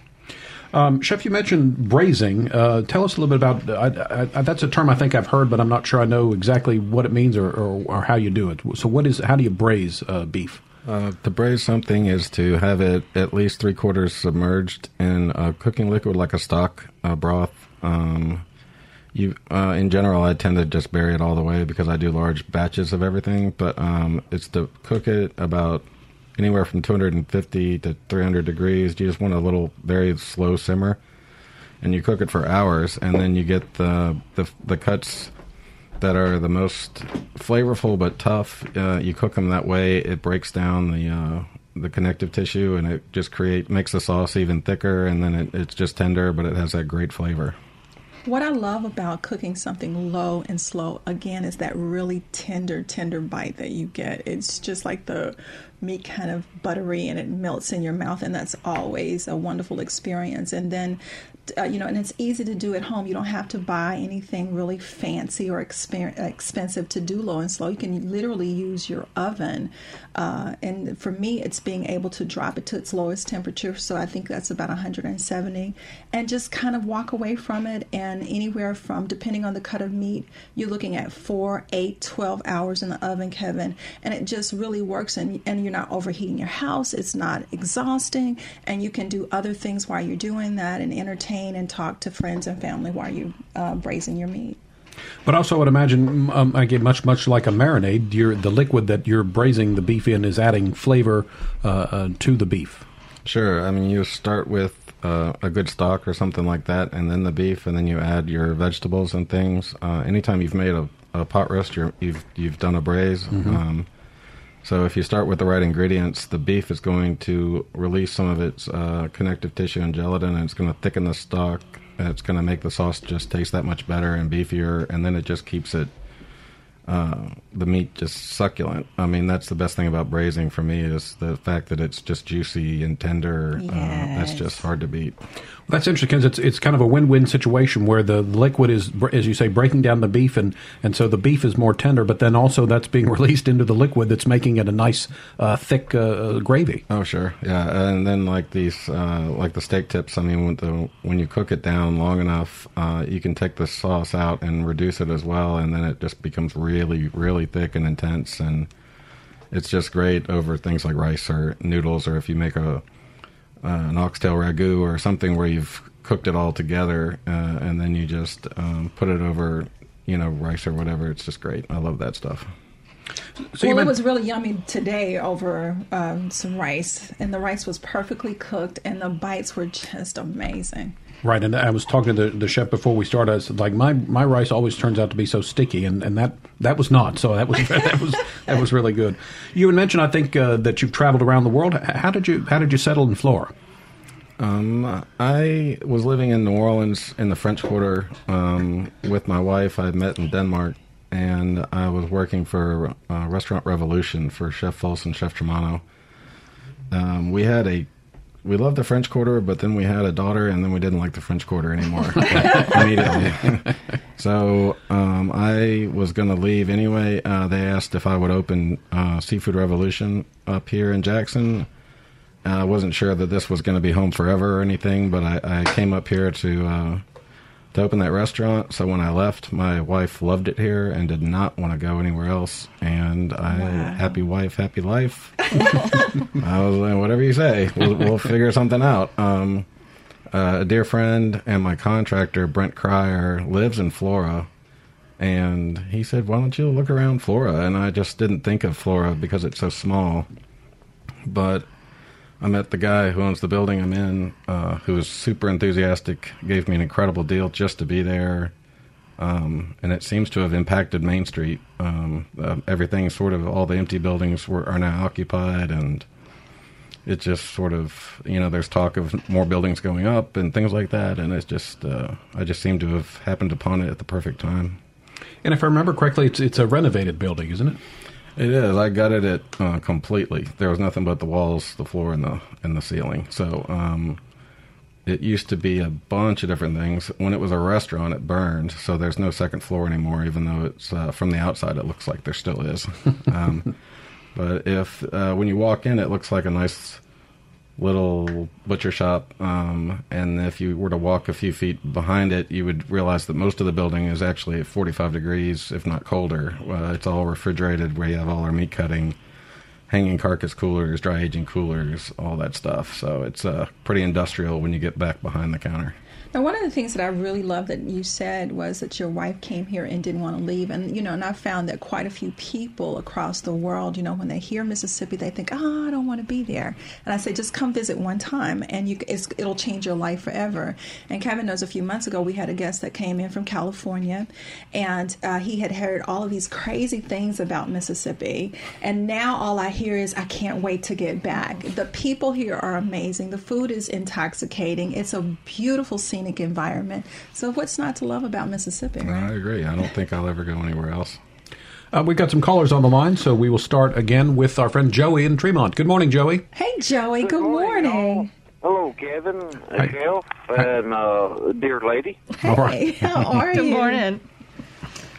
Speaker 1: Um, Chef, you mentioned braising. Uh, tell us a little bit about I, I, that's a term I think I've heard, but I'm not sure I know exactly what it means or, or, or how you do it. So, what is how do you braise uh, beef?
Speaker 3: Uh, to braise something is to have it at least three quarters submerged in a cooking liquid like a stock uh, broth. Um, you, uh, in general, I tend to just bury it all the way because I do large batches of everything. But um, it's to cook it about anywhere from 250 to 300 degrees. You just want a little very slow simmer, and you cook it for hours, and then you get the the, the cuts that are the most flavorful but tough. Uh, you cook them that way, it breaks down the uh, the connective tissue, and it just create makes the sauce even thicker, and then it, it's just tender, but it has that great flavor.
Speaker 2: What I love about cooking something low and slow, again, is that really tender, tender bite that you get. It's just like the meat kind of buttery and it melts in your mouth, and that's always a wonderful experience. And then, uh, you know, and it's easy to do at home. You don't have to buy anything really fancy or exper- expensive to do low and slow. You can literally use your oven. Uh, and for me, it's being able to drop it to its lowest temperature. So I think that's about 170, and just kind of walk away from it. And anywhere from, depending on the cut of meat, you're looking at four, eight, 12 hours in the oven, Kevin. And it just really works. And, and you're not overheating your house, it's not exhausting, and you can do other things while you're doing that and entertain and talk to friends and family while you're uh, braising your meat.
Speaker 1: But also, I would imagine, um, I get much much like a marinade. You're, the liquid that you're braising the beef in is adding flavor uh, uh, to the beef.
Speaker 3: Sure. I mean, you start with uh, a good stock or something like that, and then the beef, and then you add your vegetables and things. Uh, anytime you've made a, a pot roast, you're, you've you've done a braise. Um, so if you start with the right ingredients, the beef is going to release some of its uh, connective tissue and gelatin, and it's going to thicken the stock. And it's going to make the sauce just taste that much better and beefier, and then it just keeps it uh, the meat just succulent. I mean, that's the best thing about braising for me is the fact that it's just juicy and tender. Uh, that's just hard to beat.
Speaker 1: That's interesting because it's it's kind of a win-win situation where the liquid is, as you say, breaking down the beef, and, and so the beef is more tender, but then also that's being <laughs> released into the liquid that's making it a nice, uh, thick uh, gravy.
Speaker 3: Oh, sure, yeah. And then like these, uh, like the steak tips. I mean, when the when you cook it down long enough, uh, you can take the sauce out and reduce it as well, and then it just becomes really, really thick and intense, and it's just great over things like rice or noodles, or if you make a uh, an oxtail ragu or something where you've cooked it all together, uh, and then you just um, put it over, you know, rice or whatever. It's just great. I love that stuff.
Speaker 1: So you
Speaker 2: well, it was really yummy today over um, some rice, and the rice was perfectly cooked, and the bites were just amazing.
Speaker 1: Right, and I was talking to the, the chef before we started. I said, like my, my rice always turns out to be so sticky, and, and that, that was not. So that was <laughs> that was that was really good. You had mentioned, I think, uh, that you've traveled around the world. How did you how did you settle in Florida?
Speaker 3: Um, I was living in New Orleans in the French Quarter um, with my wife. I met in Denmark, and I was working for uh, Restaurant Revolution for Chef Folsom, Chef Tramonto. Um, we had a we loved the French Quarter, but then we had a daughter, and then we didn't like the French Quarter anymore <laughs> immediately. <laughs> so um, I was going to leave anyway. Uh, they asked if I would open uh, Seafood Revolution up here in Jackson. I wasn't sure that this was going to be home forever or anything, but I, I came up here to uh, to open that restaurant. So when I left, my wife loved it here and did not want to go anywhere else. And I, wow. happy wife, happy life. <laughs> I was like, whatever you say, we'll, we'll figure something out. Um, uh, a dear friend and my contractor, Brent Cryer, lives in Flora. And he said, why don't you look around Flora? And I just didn't think of Flora because it's so small. But I met the guy who owns the building I'm in, uh, who was super enthusiastic, gave me an incredible deal just to be there. Um, and it seems to have impacted Main Street. Um, uh, everything, sort of, all the empty buildings were, are now occupied, and it just sort of, you know, there's talk of more buildings going up and things like that. And it's just, uh, I just seem to have happened upon it at the perfect time.
Speaker 1: And if I remember correctly, it's it's a renovated building, isn't it?
Speaker 3: It is. I gutted it uh, completely. There was nothing but the walls, the floor, and the and the ceiling. So um, it used to be a bunch of different things. When it was a restaurant, it burned. So there's no second floor anymore. Even though it's uh, from the outside, it looks like there still is. <laughs> um, but if uh, when you walk in, it looks like a nice little butcher shop. Um, and if you were to walk a few feet behind it, you would realize that most of the building is actually at 45 degrees, if not colder. Uh, it's all refrigerated, where you have all our meat cutting, hanging carcass coolers, dry aging coolers, all that stuff. So it's uh, pretty industrial when you get back behind the counter.
Speaker 2: Now, one of the things that I really love that you said was that your wife came here and didn't want to leave. And, you know, and I've found that quite a few people across the world, you know, when they hear Mississippi, they think, oh, I don't want to be there. And I say, just come visit one time and you, it'll change your life forever. And Kevin knows a few months ago we had a guest that came in from California and uh, he had heard all of these crazy things about Mississippi. And now all I hear is, I can't wait to get back. The people here are amazing. The food is intoxicating. It's a beautiful scene scenic environment. So what's not to love about Mississippi? Right?
Speaker 3: I agree. I don't think I'll ever go anywhere else.
Speaker 1: Uh, we've got some callers on the line, so we will start again with our friend Joey in Tremont. Good morning, Joey.
Speaker 2: Hey, Joey. Good, Good morning. morning.
Speaker 8: Hello, Kevin, Jeff, and uh, dear lady.
Speaker 2: Hey, right. <laughs> how are
Speaker 6: you? Good morning.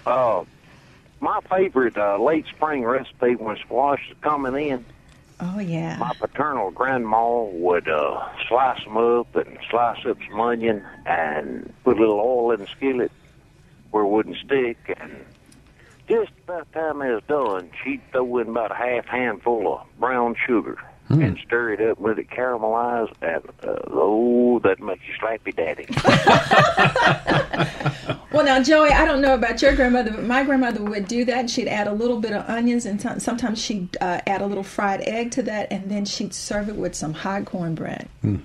Speaker 8: Uh, my favorite uh, late spring recipe when squash is coming in
Speaker 2: Oh yeah.
Speaker 8: My paternal grandma would uh, slice them up and slice up some onion and put a little oil in the skillet where it wouldn't stick. And just about the time it was done, she'd throw in about a half handful of brown sugar mm. and stir it up, let it caramelize, and uh, oh, that makes you slappy daddy. <laughs> <laughs>
Speaker 2: well, now, Joey, I don't know about your grandmother, but my grandmother would do that. She'd add a little bit of onions, and t- sometimes she'd uh, add a little fried egg to that, and then she'd serve it with some hot cornbread.
Speaker 8: Mm.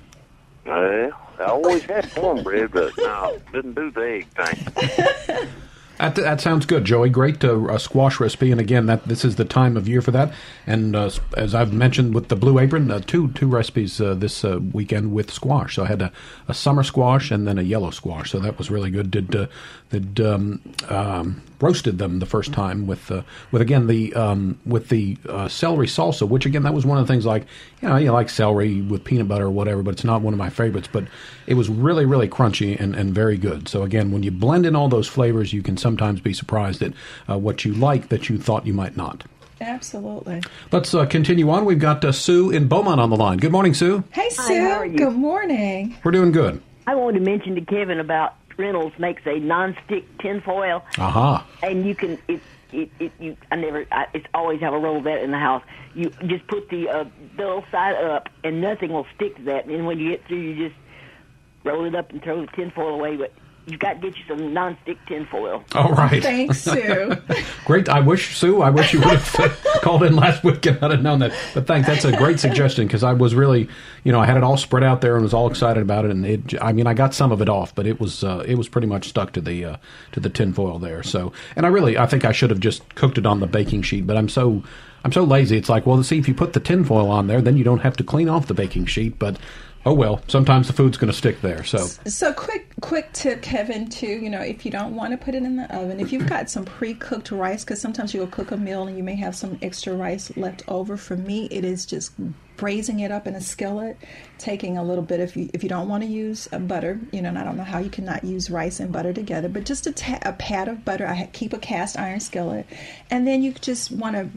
Speaker 8: Uh, I always had cornbread, but no, didn't do the egg thing. <laughs>
Speaker 1: That, that sounds good, Joey. Great uh, squash recipe, and again, that this is the time of year for that. And uh, as I've mentioned with the Blue Apron, uh, two two recipes uh, this uh, weekend with squash. So I had a, a, summer squash and then a yellow squash. So that was really good. Did uh, did um, um, roasted them the first time with uh, with again the um, with the uh, celery salsa, which again that was one of the things like you know you like celery with peanut butter or whatever, but it's not one of my favorites. But it was really really crunchy and, and very good. So again, when you blend in all those flavors, you can sometimes be surprised at uh, what you like that you thought you might not.
Speaker 2: Absolutely.
Speaker 1: Let's uh, continue on. We've got uh, Sue in Beaumont on the line. Good morning, Sue.
Speaker 2: Hey, Sue.
Speaker 9: Hi,
Speaker 2: Good morning.
Speaker 1: We're doing good.
Speaker 9: I wanted to mention to Kevin about Reynolds makes a non-stick tinfoil.
Speaker 1: Uh-huh.
Speaker 9: And you can it it, it you I never I it's always have a roll of that in the house. You just put the uh, bill side up and nothing will stick to that. And when you get through, you just roll it up and throw the tinfoil away. But you got to get you some non-stick tinfoil.
Speaker 1: All right.
Speaker 2: Thanks, Sue. <laughs>
Speaker 1: great. I wish, Sue, I wish you would have <laughs> called in last week and I'd have known that. But thanks. That's a great suggestion because I was really, you know, I had it all spread out there and was all excited about it. And it, I mean, I got some of it off, but it was, uh, it was pretty much stuck to the, uh, to the tinfoil there. So, and I really, I think I should have just cooked it on the baking sheet, but I'm so, I'm so lazy. It's like, well, see, if you put the tinfoil on there, then you don't have to clean off the baking sheet. But oh well, sometimes the food's going to stick there. So,
Speaker 2: so quick quick tip, Kevin, too. You know, if you don't want to put it in the oven, if you've got some pre-cooked rice, because sometimes you'll cook a meal and you may have some extra rice left over. For me, it is just braising it up in a skillet, taking a little bit if you if you don't want to use uh, butter, you know, and I don't know how you cannot use rice and butter together, but just a, ta- a pat of butter. I keep a cast iron skillet, and then you just want to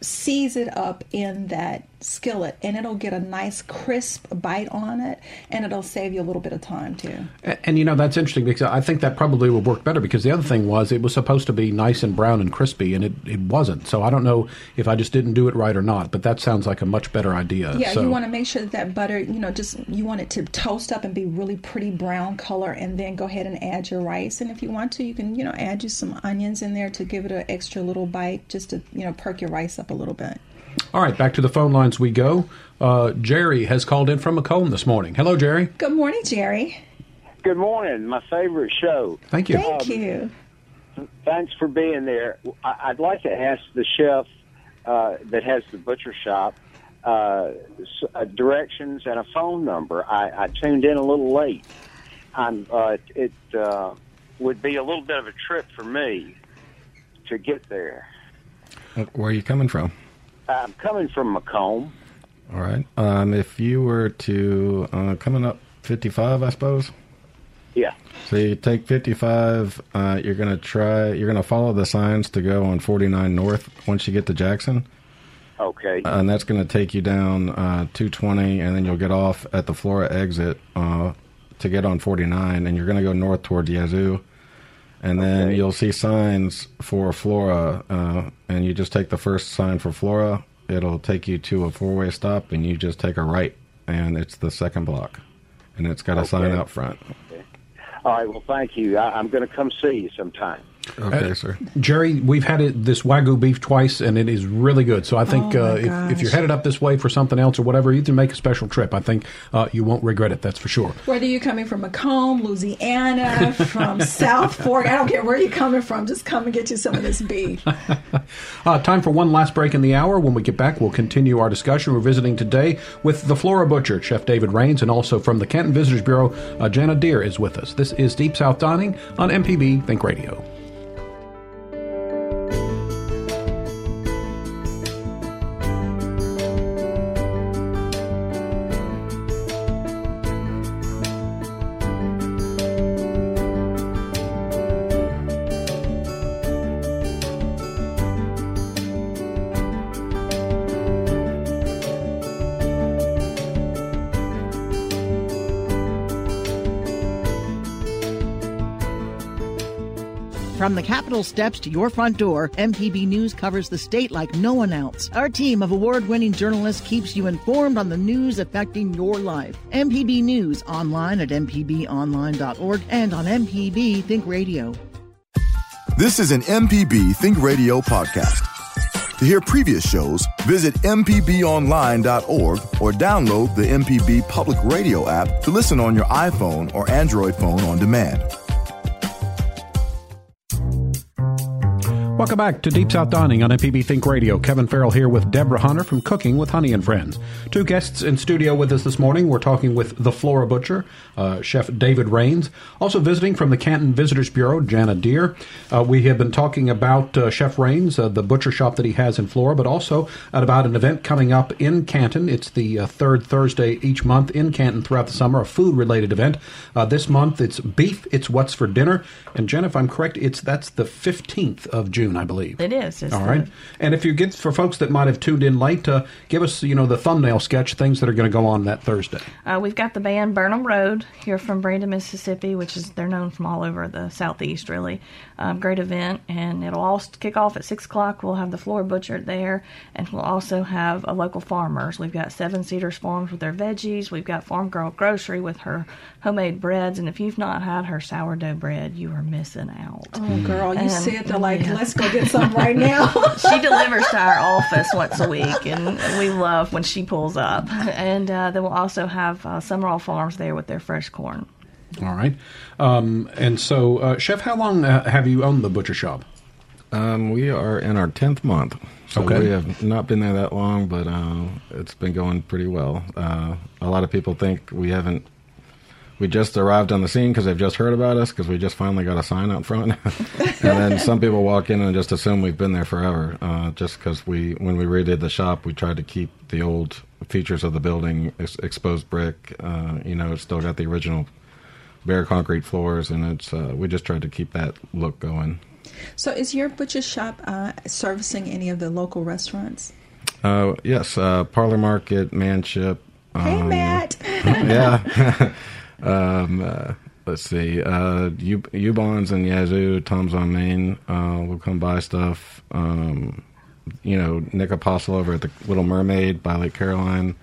Speaker 2: seize it up in that skillet and it'll get a nice crisp bite on it and it'll save you a little bit of time too.
Speaker 1: And, and, you know that's interesting because I think that probably would work better because the other thing was it was supposed to be nice and brown and crispy and it, it wasn't. So I don't know if I just didn't do it right or not, but that sounds like a much better idea.
Speaker 2: Yeah,
Speaker 1: so.
Speaker 2: you want to make sure that that butter, you know, just you want it to toast up and be really pretty brown color and then go ahead and add your rice and if you want to you can, you know, add you some onions in there to give it an extra little bite just to, you know, perk your rice up a little bit.
Speaker 1: All right, back to the phone lines we go. Uh, Jerry has called in from McComb this morning. Hello, Jerry.
Speaker 2: Good morning, Jerry.
Speaker 10: Good morning. My favorite show.
Speaker 1: Thank you.
Speaker 2: Thank um, you.
Speaker 10: Thanks for being there. I'd like to ask the chef uh, that has the butcher shop uh, uh, directions and a phone number. I, I tuned in a little late. I'm, uh, it uh, would be a little bit of a trip for me to get there.
Speaker 3: Where are you coming from?
Speaker 10: I'm coming from McComb.
Speaker 3: All right. Um, if you were to uh, coming up 55, I suppose.
Speaker 10: Yeah.
Speaker 3: So you take 55. Uh, you're gonna try. You're gonna follow the signs to go on 49 North once you get to Jackson.
Speaker 10: Okay.
Speaker 3: Uh, and that's gonna take you down uh, 220, and then you'll get off at the Flora exit uh, to get on 49, and you're gonna go north towards Yazoo. And then
Speaker 10: Okay.
Speaker 3: you'll see signs for Flora, uh, and you just take the first sign for Flora. It'll take you to a four-way stop, and you just take a right, and it's the second block, and it's got a sign out front.
Speaker 10: All right. Well, thank you. I, I'm going to come see you sometime.
Speaker 3: Okay,
Speaker 1: Uh,
Speaker 3: sir.
Speaker 1: Jerry, we've had it, this wagyu beef twice, and it is really good. So I think
Speaker 2: Oh,
Speaker 1: uh, if, if you're headed up this way for something else or whatever, you can make a special trip. I think uh, you won't regret it. That's for sure.
Speaker 2: Whether you're coming from McComb, Louisiana, <laughs> from South Fork, I don't care where you're coming from, just come and get you some of this beef. <laughs>
Speaker 1: Uh, time for one last break in the hour. When we get back, we'll continue our discussion. We're visiting today with the Flora Butcher, Chef David Raines, and also from the Canton Visitors Bureau, uh, Jana Deer is with us. This is Deep South Dining on MPB Think Radio.
Speaker 11: Steps to your front door, MPB News covers the state like no one else. Our team of award winning journalists keeps you informed on the news affecting your life. MPB News online at MPBOnline.org and on MPB Think Radio.
Speaker 5: This is an MPB Think Radio podcast. To hear previous shows, visit MPBOnline.org or download the MPB Public Radio app to listen on your iPhone or Android phone on demand.
Speaker 1: Welcome back to Deep South Dining on MPB Think Radio. Kevin Farrell here with Deborah Hunter from Cooking with Honey and Friends. Two guests in studio with us this morning. We're talking with the Flora Butcher, uh, Chef David Raines. Also visiting from the Canton Visitors Bureau, Jana Deer. Uh, we have been talking about uh, Chef Raines, uh, the butcher shop that he has in Flora, but also about an event coming up in Canton. It's the uh, third Thursday each month in Canton throughout the summer, a food-related event. Uh, this month it's beef. It's what's for dinner. And Jen, if I'm correct, it's that's the 15th of June, I believe.
Speaker 6: It is. It's
Speaker 1: All
Speaker 6: the-
Speaker 1: right. And if you get for folks that might have tuned in late, uh, give us you know the thumbnail sketch things that are going to go on that Thursday.
Speaker 6: Uh, we've got the band Burnham Road here from Brandon, Mississippi, which is they're known from all over the southeast. Really, um, great event, and it'll all kick off at six o'clock. We'll have the Flora butcher there, and we'll also have a local farmers. We've got Seven Cedars Farms with their veggies. We've got Farm Girl Grocery with her homemade breads, and if you've not had her sourdough bread, you are missing out.
Speaker 2: Oh, girl, you
Speaker 6: And-
Speaker 2: said they're like,
Speaker 6: yeah.
Speaker 2: let's go get some right now. <laughs>
Speaker 6: she delivers to our office once a week, and we love when she pulls up. And uh, then we'll also have uh, Summerall Farms there with their fresh corn.
Speaker 1: All right. Um, and so, uh, Chef, how long uh, have you owned the butcher shop?
Speaker 3: Um, we are in our tenth month, so
Speaker 1: Okay.
Speaker 3: we have not been there that long, but uh, it's been going pretty well. Uh, a lot of people think we haven't we just arrived on the scene because they've just heard about us because we just finally got a sign out front. <laughs> and then some people walk in and just assume we've been there forever. Uh, just because we, when we redid the shop, we tried to keep the old features of the building, ex- exposed brick. Uh, you know, it's still got the original bare concrete floors, and it's uh, we just tried to keep that look going.
Speaker 2: So, is your butcher shop uh, servicing any of the local restaurants?
Speaker 3: Uh, yes, uh, Parlor Market, Manship.
Speaker 2: Hey,
Speaker 3: um,
Speaker 2: Matt. <laughs>
Speaker 3: yeah. <laughs> um, uh, let's see. Uh, U- Ubon's and Yazoo, Tom's on Main uh, will come buy stuff. Um, you know, Nick Apostle over at the Little Mermaid by Lake Caroline.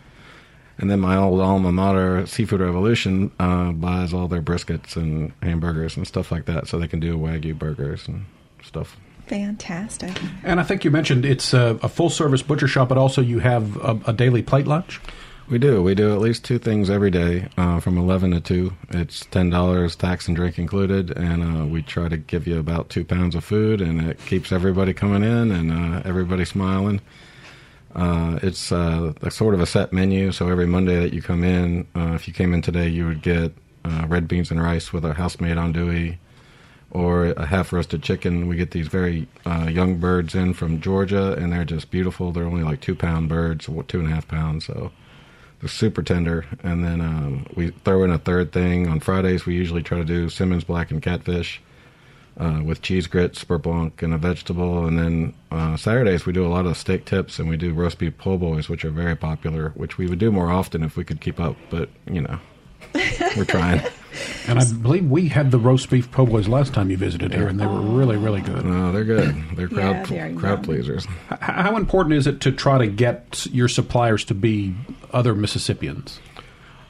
Speaker 3: And then my old alma mater, Seafood Revolution, uh, buys all their briskets and hamburgers and stuff like that so they can do Wagyu burgers and stuff.
Speaker 2: Fantastic.
Speaker 1: And I think you mentioned it's a, a full service butcher shop, but also you have a, a daily plate lunch.
Speaker 3: We do. We do at least two things every day uh, from 11 to 2. It's $10, tax and drink included, and uh, we try to give you about two pounds of food, and it keeps everybody coming in and uh, everybody smiling. Uh, it's uh, a sort of a set menu, so every Monday that you come in, uh, if you came in today, you would get red beans and rice with a house-made andouille or a half-roasted chicken. We get these very uh, young birds in from Georgia, and they're just beautiful. They're only like two-pound birds, two and a half pounds, so super tender. And then um, we throw in a third thing. On Fridays, we usually try to do Simmons Blackened Catfish uh, with cheese grits, beurre blanc, and a vegetable. And then uh, Saturdays we do a lot of steak tips, and we do roast beef po' boys, which are very popular. Which we would do more often if we could keep up, but you know, we're trying. <laughs>
Speaker 1: And I believe we had the roast beef po' boys last time you visited here, and they were really, really good.
Speaker 3: No, they're good. They're crowd
Speaker 2: Yeah, they're
Speaker 3: crowd
Speaker 2: yum.
Speaker 3: pleasers.
Speaker 1: H- How important is it to try to get your suppliers to be other Mississippians?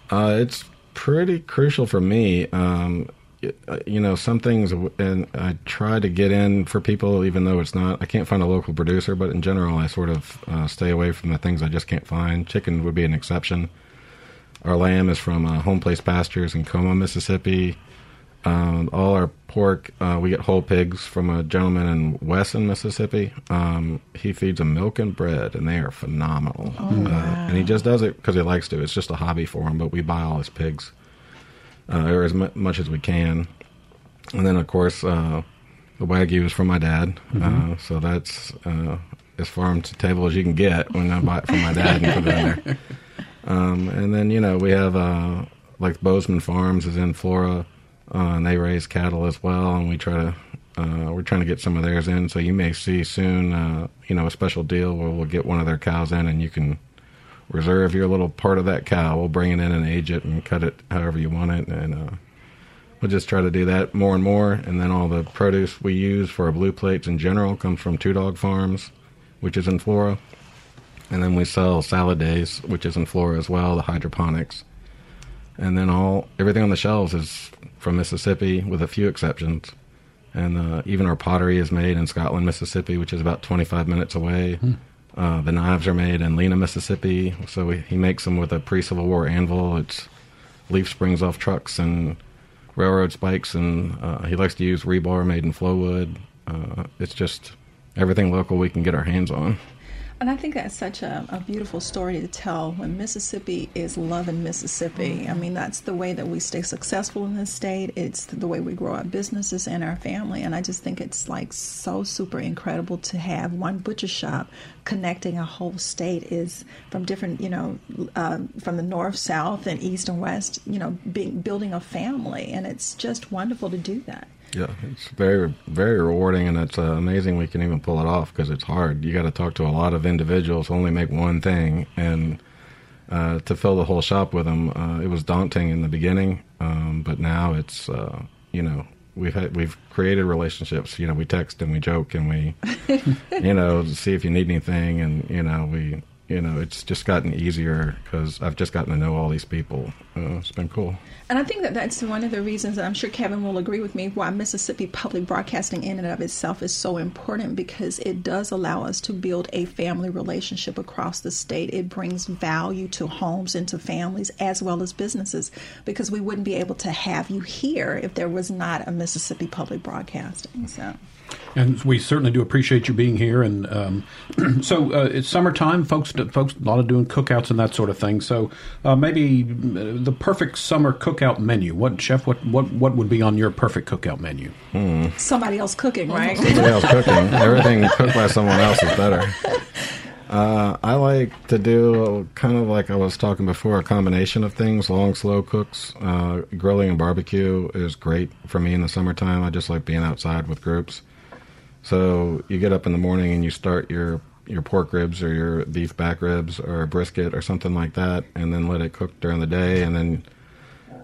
Speaker 3: Uh, it's pretty crucial for me. Um, y- uh, you know, some things, and I try to get in for people, even though it's not. I can't find a local producer, but in general, I sort of uh, stay away from the things I just can't find. Chicken would be an exception. Our lamb is from uh, Home Place Pastures in Como, Mississippi. Um, all our pork, uh, we get whole pigs from a gentleman in Wesson, Mississippi. Um, he feeds them milk and bread, and they are phenomenal. uh, and he just does it because he likes to. It's just a hobby for him, but we buy all his pigs, uh, or as mu- much as we can. And then, of course, uh, the Wagyu is from my dad. Uh, so that's uh, as farm to table as you can get when I buy it from my dad and put it in there. <laughs> Um, and then, you know, we have uh, like Bozeman Farms is in Flora, uh, and they raise cattle as well. And we try to, uh, we're trying to get some of theirs in. So you may see soon, uh, you know, a special deal where we'll get one of their cows in and you can reserve your little part of that cow. We'll bring it in and age it and cut it however you want it. And uh, we'll just try to do that more and more. And then all the produce we use for our blue plates in general comes from Two Dog Farms, which is in Flora. And then we sell Salad Days, which is in Flora as well, the hydroponics. And then all everything on the shelves is from Mississippi, with a few exceptions. And uh, even our pottery is made in Scotland, Mississippi, which is about 25 minutes away. Uh, the knives are made in Lena, Mississippi. So we, he makes them with a pre-Civil War anvil. It's leaf springs off trucks and railroad spikes, and uh, he likes to use rebar made in Flowood. Uh, it's just everything local we can get our hands on.
Speaker 2: And I think that's such a, a beautiful story to tell when Mississippi is loving Mississippi. I mean, that's the way that we stay successful in this state. It's the way we grow our businesses and our family. And I just think it's like so super incredible to have one butcher shop connecting a whole state is from different, you know, um, from the north, south, and east and west, you know, being, building a family. And it's just wonderful to do that.
Speaker 3: Yeah, it's very, very rewarding, and it's uh, amazing we can even pull it off because it's hard. You got to talk to a lot of individuals, only make one thing, and uh, to fill the whole shop with them, uh, it was daunting in the beginning, um, but now it's, uh, you know, we've had, we've created relationships. You know, we text and we joke and we, <laughs> you know, see if you need anything, and you know, we, you know, it's just gotten easier because I've just gotten to know all these people. Uh, it's been cool.
Speaker 2: And I think that that's one of the reasons, and I'm sure Kevin will agree with me, why Mississippi public broadcasting in and of itself is so important because it does allow us to build a family relationship across the state. It brings value to homes and to families as well as businesses because we wouldn't be able to have you here if there was not a Mississippi public broadcasting. So.
Speaker 1: And we certainly do appreciate you being here. And um, <clears throat> so uh, it's summertime, folks. Folks, a lot of doing cookouts and that sort of thing. So uh, maybe uh, the perfect summer cookout menu. What chef? What what what would be on your perfect cookout menu?
Speaker 3: Hmm.
Speaker 2: Somebody else cooking, right?
Speaker 3: Somebody else cooking. <laughs> Everything cooked by someone else is better. Uh, I like to do kind of like I was talking before, a combination of things. Long, slow cooks, uh, grilling and barbecue is great for me in the summertime. I just like being outside with groups. So you get up in the morning and you start your your pork ribs or your beef back ribs or a brisket or something like that, and then let it cook during the day. And then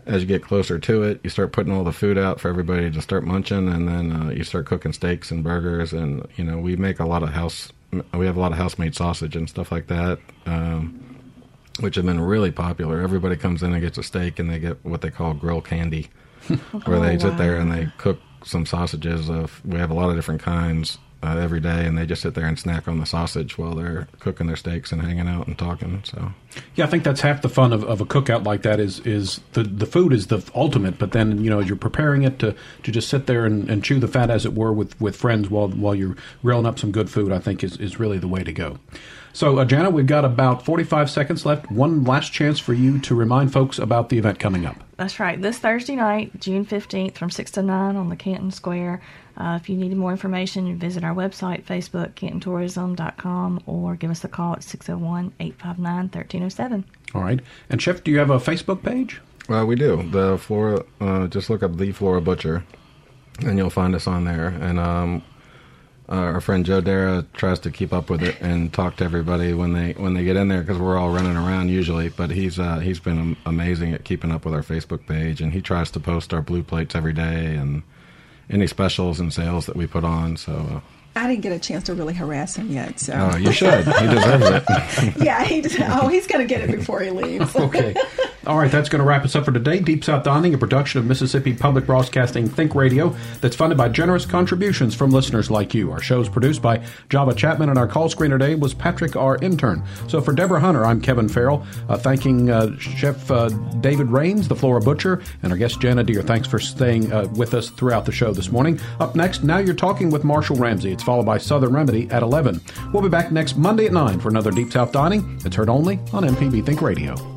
Speaker 3: as you get closer to it, you start putting all the food out for everybody to start munching, and then uh, you start cooking steaks and burgers. And you know, we make a lot of house. We have a lot of house made sausage and stuff like that, um, which have been really popular. Everybody comes in and gets a steak, and they get what they call grill candy, <laughs> where they
Speaker 6: Oh,
Speaker 3: sit there and they cook some sausages. Of we have a lot of different kinds uh, every day, and they just sit there and snack on the sausage while they're cooking their steaks and hanging out and talking. So
Speaker 1: Yeah, I think that's half the fun of, of a cookout like that is is the the food is the ultimate, but then you know you're preparing it to, to just sit there and, and chew the fat as it were with, with friends while while you're grilling up some good food, I think is, is really the way to go. So, uh, Jana, we've got about 45 seconds left. One last chance for you to remind folks about the event coming up.
Speaker 6: That's right. This Thursday night, June 15th, from 6 to 9 on the Canton Square. Uh, if you need more information, visit our website, Facebook, CantonTourism.com, or give us a call at 601 859 1307.
Speaker 1: All right. And, Chef, do you have a Facebook page?
Speaker 3: Well, we do. The Flora, uh, just look up the Flora Butcher, and you'll find us on there. And um, uh, our friend Joe Dara tries to keep up with it and talk to everybody when they when they get in there because we're all running around usually. But he's uh, he's been amazing at keeping up with our Facebook page, and he tries to post our blue plates every day and any specials and sales that we put on. So. Uh,
Speaker 2: I didn't get a chance to really harass him yet. So
Speaker 3: Oh, you should. He deserves it. <laughs>
Speaker 2: yeah, he. Oh, he's going to get it before he leaves. <laughs>
Speaker 1: Okay. All right, that's going to wrap us up for today. Deep South Dining, a production of Mississippi Public Broadcasting Think Radio that's funded by generous contributions from listeners like you. Our show is produced by Java Chapman, and our call screener today was Patrick, our intern. So for Deborah Hunter, I'm Kevin Farrell, uh, thanking uh, Chef uh, David Raines, the Flora Butcher, and our guest Jana Deere. Thanks for staying uh, with us throughout the show this morning. Up next, Now You're Talking with Marshall Ramsey. It's followed by Southern Remedy at 11. We'll be back next Monday at 9 for another Deep South Dining. It's heard only on MPB Think Radio.